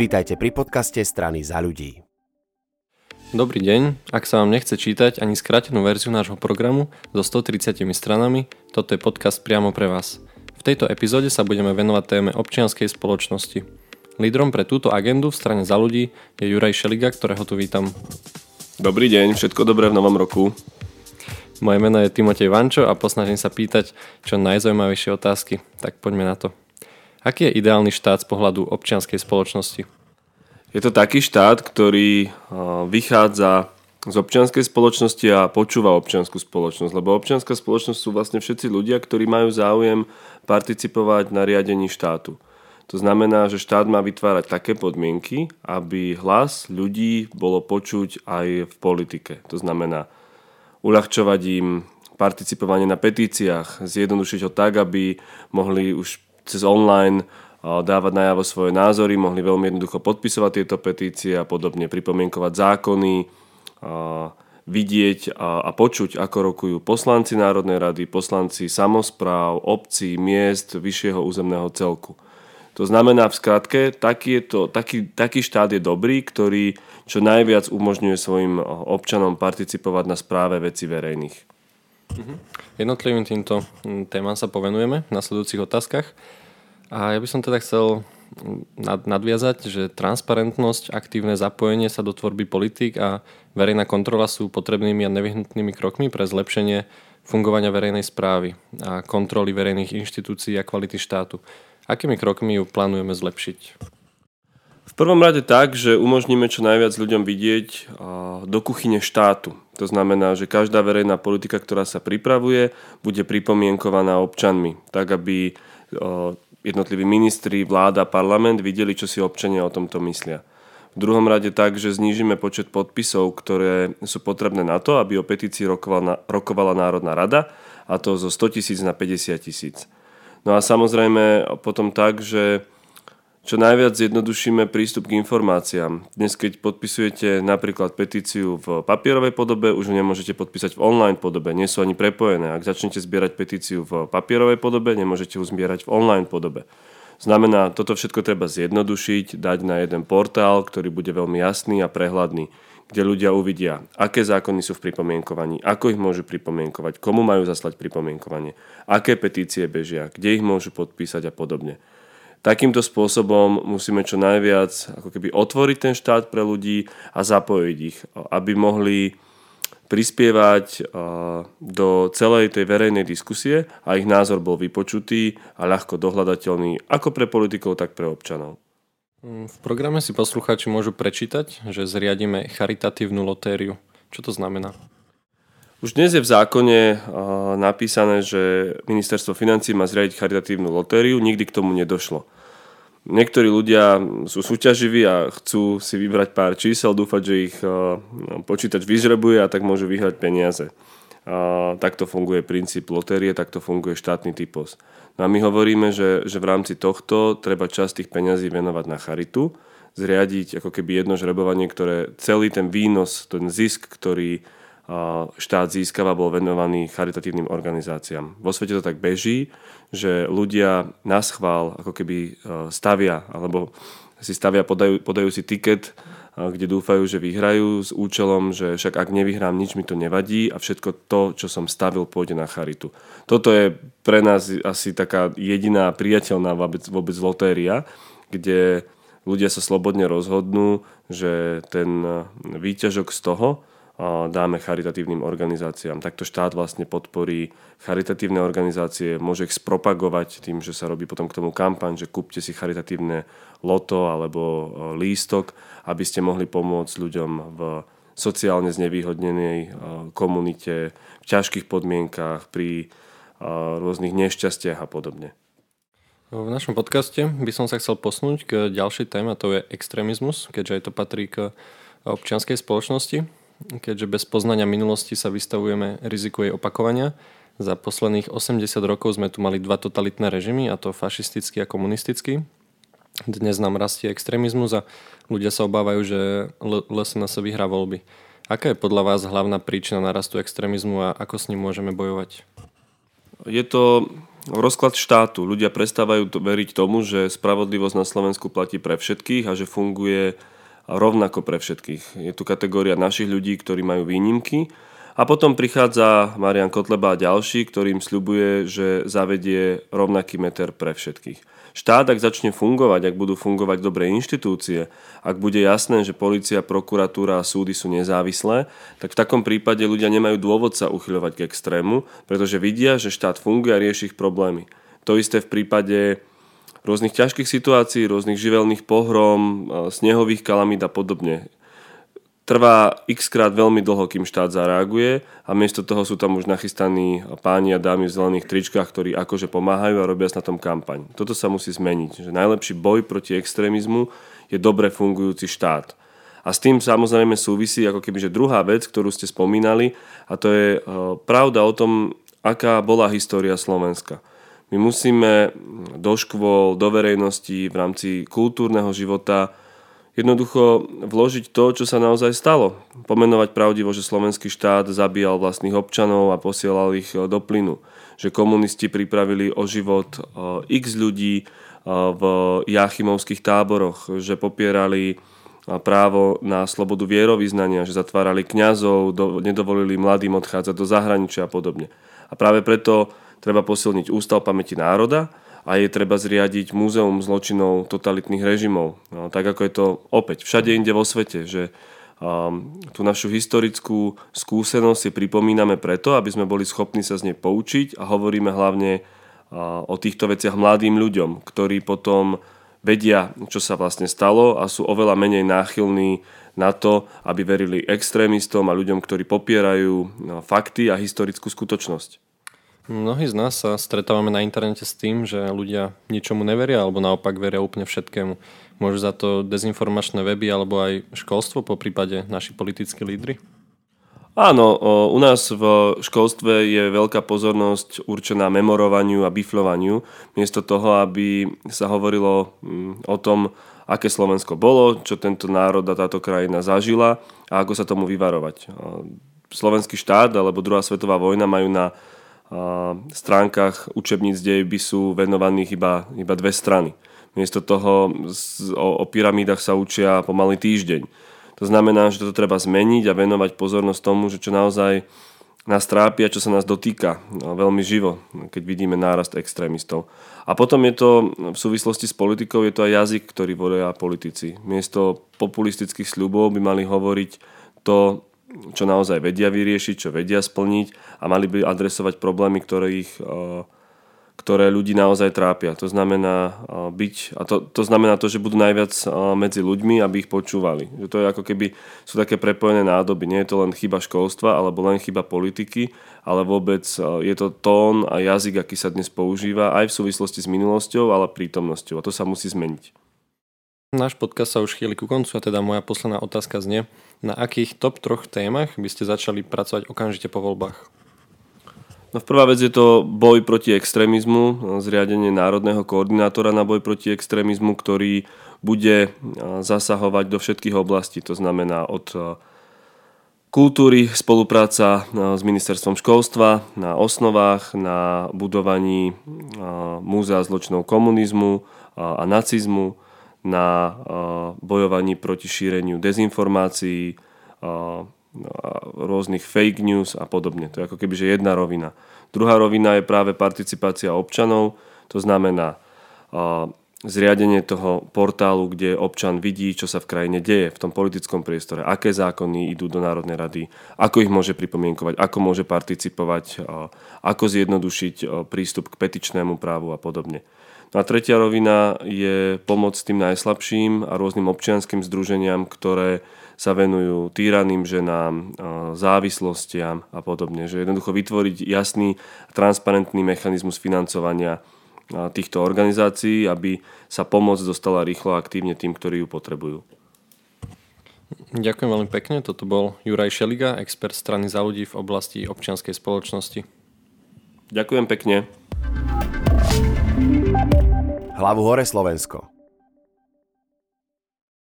Vítajte pri podcaste strany za ľudí. Dobrý deň, ak sa vám nechce čítať ani skrátenú verziu nášho programu so 130 stranami, toto je podcast priamo pre vás. V tejto epizóde sa budeme venovať téme občianskej spoločnosti. Lídrom pre túto agendu v strane za ľudí je Juraj Šeliga, ktorého tu vítam. Dobrý deň, všetko dobré v novom roku. Moje meno je Timotej Vančo a posnažím sa pýtať čo najzaujímavejšie otázky. Tak poďme na to. Aký je ideálny štát z pohľadu občianskej spoločnosti? Je to taký štát, ktorý vychádza z občianskej spoločnosti a počúva občianskú spoločnosť, lebo občianská spoločnosť sú vlastne všetci ľudia, ktorí majú záujem participovať na riadení štátu. To znamená, že štát má vytvárať také podmienky, aby hlas ľudí bolo počuť aj v politike. To znamená, uľahčovať im participovanie na petíciách, zjednodušiť ho tak, aby mohli už cez online dávať najavo svoje názory, mohli veľmi jednoducho podpisovať tieto petície a podobne, pripomienkovať zákony, vidieť a, počuť, ako rokujú poslanci Národnej rady, poslanci samozpráv, obcí, miest, vyššieho územného celku. To znamená v skratke, taký, je to, taký, taký štát je dobrý, ktorý čo najviac umožňuje svojim občanom participovať na správe veci verejných. Mhm. Jednotlivým týmto mm, témam sa povenujeme v nasledujúcich otázkach. A ja by som teda chcel nadviazať, že transparentnosť, aktívne zapojenie sa do tvorby politik a verejná kontrola sú potrebnými a nevyhnutnými krokmi pre zlepšenie fungovania verejnej správy a kontroly verejných inštitúcií a kvality štátu. Akými krokmi ju plánujeme zlepšiť? V prvom rade tak, že umožníme čo najviac ľuďom vidieť do kuchyne štátu. To znamená, že každá verejná politika, ktorá sa pripravuje, bude pripomienkovaná občanmi, tak aby jednotliví ministri, vláda, parlament videli, čo si občania o tomto myslia. V druhom rade tak, že znížime počet podpisov, ktoré sú potrebné na to, aby o petícii rokovala, rokovala Národná rada, a to zo 100 tisíc na 50 tisíc. No a samozrejme potom tak, že čo najviac zjednodušíme prístup k informáciám. Dnes, keď podpisujete napríklad petíciu v papierovej podobe, už ju nemôžete podpísať v online podobe, nie sú ani prepojené. Ak začnete zbierať petíciu v papierovej podobe, nemôžete ju zbierať v online podobe. Znamená, toto všetko treba zjednodušiť, dať na jeden portál, ktorý bude veľmi jasný a prehľadný kde ľudia uvidia, aké zákony sú v pripomienkovaní, ako ich môžu pripomienkovať, komu majú zaslať pripomienkovanie, aké petície bežia, kde ich môžu podpísať a podobne. Takýmto spôsobom musíme čo najviac ako keby otvoriť ten štát pre ľudí a zapojiť ich, aby mohli prispievať do celej tej verejnej diskusie a ich názor bol vypočutý a ľahko dohľadateľný ako pre politikov, tak pre občanov. V programe si poslucháči môžu prečítať, že zriadíme charitatívnu lotériu. Čo to znamená? Už dnes je v zákone napísané, že ministerstvo financí má zriadiť charitatívnu lotériu, nikdy k tomu nedošlo. Niektorí ľudia sú súťaživí a chcú si vybrať pár čísel, dúfať, že ich počítač vyžrebuje a tak môžu vyhrať peniaze. Takto funguje princíp lotérie, takto funguje štátny typos. No a my hovoríme, že, že v rámci tohto treba časť tých peňazí venovať na charitu, zriadiť ako keby jedno žrebovanie, ktoré celý ten výnos, ten zisk, ktorý štát získava, bol venovaný charitatívnym organizáciám. Vo svete to tak beží, že ľudia na schvál ako keby stavia, alebo si stavia, podajú, podajú si tiket kde dúfajú, že vyhrajú s účelom, že však ak nevyhrám, nič mi to nevadí a všetko to, čo som stavil, pôjde na charitu. Toto je pre nás asi taká jediná priateľná vôbec, vôbec lotéria, kde ľudia sa slobodne rozhodnú, že ten výťažok z toho dáme charitatívnym organizáciám. Takto štát vlastne podporí charitatívne organizácie, môže ich spropagovať tým, že sa robí potom k tomu kampaň, že kúpte si charitatívne loto alebo e, lístok, aby ste mohli pomôcť ľuďom v sociálne znevýhodnenej e, komunite, v ťažkých podmienkách, pri e, rôznych nešťastiach a podobne. V našom podcaste by som sa chcel posnúť k ďalšej téme, to je extrémizmus, keďže aj to patrí k občianskej spoločnosti keďže bez poznania minulosti sa vystavujeme riziku jej opakovania. Za posledných 80 rokov sme tu mali dva totalitné režimy, a to fašistický a komunistický. Dnes nám rastie extrémizmus a ľudia sa obávajú, že LSNS vyhrá voľby. Aká je podľa vás hlavná príčina narastu extrémizmu a ako s ním môžeme bojovať? Je to rozklad štátu. Ľudia prestávajú veriť tomu, že spravodlivosť na Slovensku platí pre všetkých a že funguje rovnako pre všetkých. Je tu kategória našich ľudí, ktorí majú výnimky a potom prichádza Marian Kotleba a ďalší, ktorým sľubuje, že zavedie rovnaký meter pre všetkých. Štát, ak začne fungovať, ak budú fungovať dobré inštitúcie, ak bude jasné, že policia, prokuratúra a súdy sú nezávislé, tak v takom prípade ľudia nemajú dôvod sa uchyľovať k extrému, pretože vidia, že štát funguje a rieši ich problémy. To isté v prípade rôznych ťažkých situácií, rôznych živelných pohrom, snehových kalamít a podobne. Trvá x krát veľmi dlho, kým štát zareaguje a miesto toho sú tam už nachystaní páni a dámy v zelených tričkách, ktorí akože pomáhajú a robia na tom kampaň. Toto sa musí zmeniť, že najlepší boj proti extrémizmu je dobre fungujúci štát. A s tým samozrejme súvisí ako keby, že druhá vec, ktorú ste spomínali, a to je e, pravda o tom, aká bola história Slovenska. My musíme do škôl, do verejnosti v rámci kultúrneho života jednoducho vložiť to, čo sa naozaj stalo. Pomenovať pravdivo, že slovenský štát zabíjal vlastných občanov a posielal ich e, do plynu. Že komunisti pripravili o život e, x ľudí e, v jachimovských táboroch, že popierali právo na slobodu vierovýznania, že zatvárali kňazov, do, nedovolili mladým odchádzať do zahraničia a podobne. A práve preto treba posilniť Ústav pamäti národa, a je treba zriadiť múzeum zločinov totalitných režimov. No, tak ako je to opäť všade inde vo svete, že um, tú našu historickú skúsenosť si pripomíname preto, aby sme boli schopní sa z nej poučiť a hovoríme hlavne uh, o týchto veciach mladým ľuďom, ktorí potom vedia, čo sa vlastne stalo a sú oveľa menej náchylní na to, aby verili extrémistom a ľuďom, ktorí popierajú no, fakty a historickú skutočnosť. Mnohí z nás sa stretávame na internete s tým, že ľudia ničomu neveria alebo naopak veria úplne všetkému. Môžu za to dezinformačné weby alebo aj školstvo, po prípade naši politickí lídry? Áno, u nás v školstve je veľká pozornosť určená memorovaniu a bifľovaniu, miesto toho, aby sa hovorilo mm, o tom, aké Slovensko bolo, čo tento národ a táto krajina zažila a ako sa tomu vyvarovať. Slovenský štát alebo druhá svetová vojna majú na stránkach učebníc sú venovaných iba, iba dve strany. Miesto toho o, o pyramídach sa učia pomaly týždeň. To znamená, že toto treba zmeniť a venovať pozornosť tomu, že čo naozaj nás trápia, čo sa nás dotýka no, veľmi živo, keď vidíme nárast extrémistov. A potom je to v súvislosti s politikou, je to aj jazyk, ktorý volia politici. Miesto populistických sľubov by mali hovoriť to, čo naozaj vedia vyriešiť, čo vedia splniť a mali by adresovať problémy, ktoré, ich, eh, ktoré ľudí naozaj trápia. To znamená eh, byť, a to, to znamená to, že budú najviac eh, medzi ľuďmi, aby ich počúvali. Že to je ako keby, sú také prepojené nádoby. Nie je to len chyba školstva alebo len chyba politiky, ale vôbec je to tón a jazyk, aký sa dnes používa aj v súvislosti s minulosťou, ale prítomnosťou. A to sa musí zmeniť. Náš podcast sa už chýli ku koncu a teda moja posledná otázka znie, na akých top troch témach by ste začali pracovať okamžite po voľbách? No prvá vec je to boj proti extrémizmu, zriadenie národného koordinátora na boj proti extrémizmu, ktorý bude zasahovať do všetkých oblastí, to znamená od kultúry, spolupráca s ministerstvom školstva na osnovách, na budovaní múzea zločinov komunizmu a nacizmu, na bojovaní proti šíreniu dezinformácií, rôznych fake news a podobne. To je ako keby že jedna rovina. Druhá rovina je práve participácia občanov, to znamená zriadenie toho portálu, kde občan vidí, čo sa v krajine deje v tom politickom priestore, aké zákony idú do Národnej rady, ako ich môže pripomienkovať, ako môže participovať, ako zjednodušiť prístup k petičnému právu a podobne. No a tretia rovina je pomoc tým najslabším a rôznym občianským združeniam, ktoré sa venujú týraným ženám, závislostiam a podobne. Že jednoducho vytvoriť jasný transparentný mechanizmus financovania týchto organizácií, aby sa pomoc dostala rýchlo a aktívne tým, ktorí ju potrebujú. Ďakujem veľmi pekne. Toto bol Juraj Šeliga, expert strany za ľudí v oblasti občianskej spoločnosti. Ďakujem pekne. Hlavu hore Slovensko.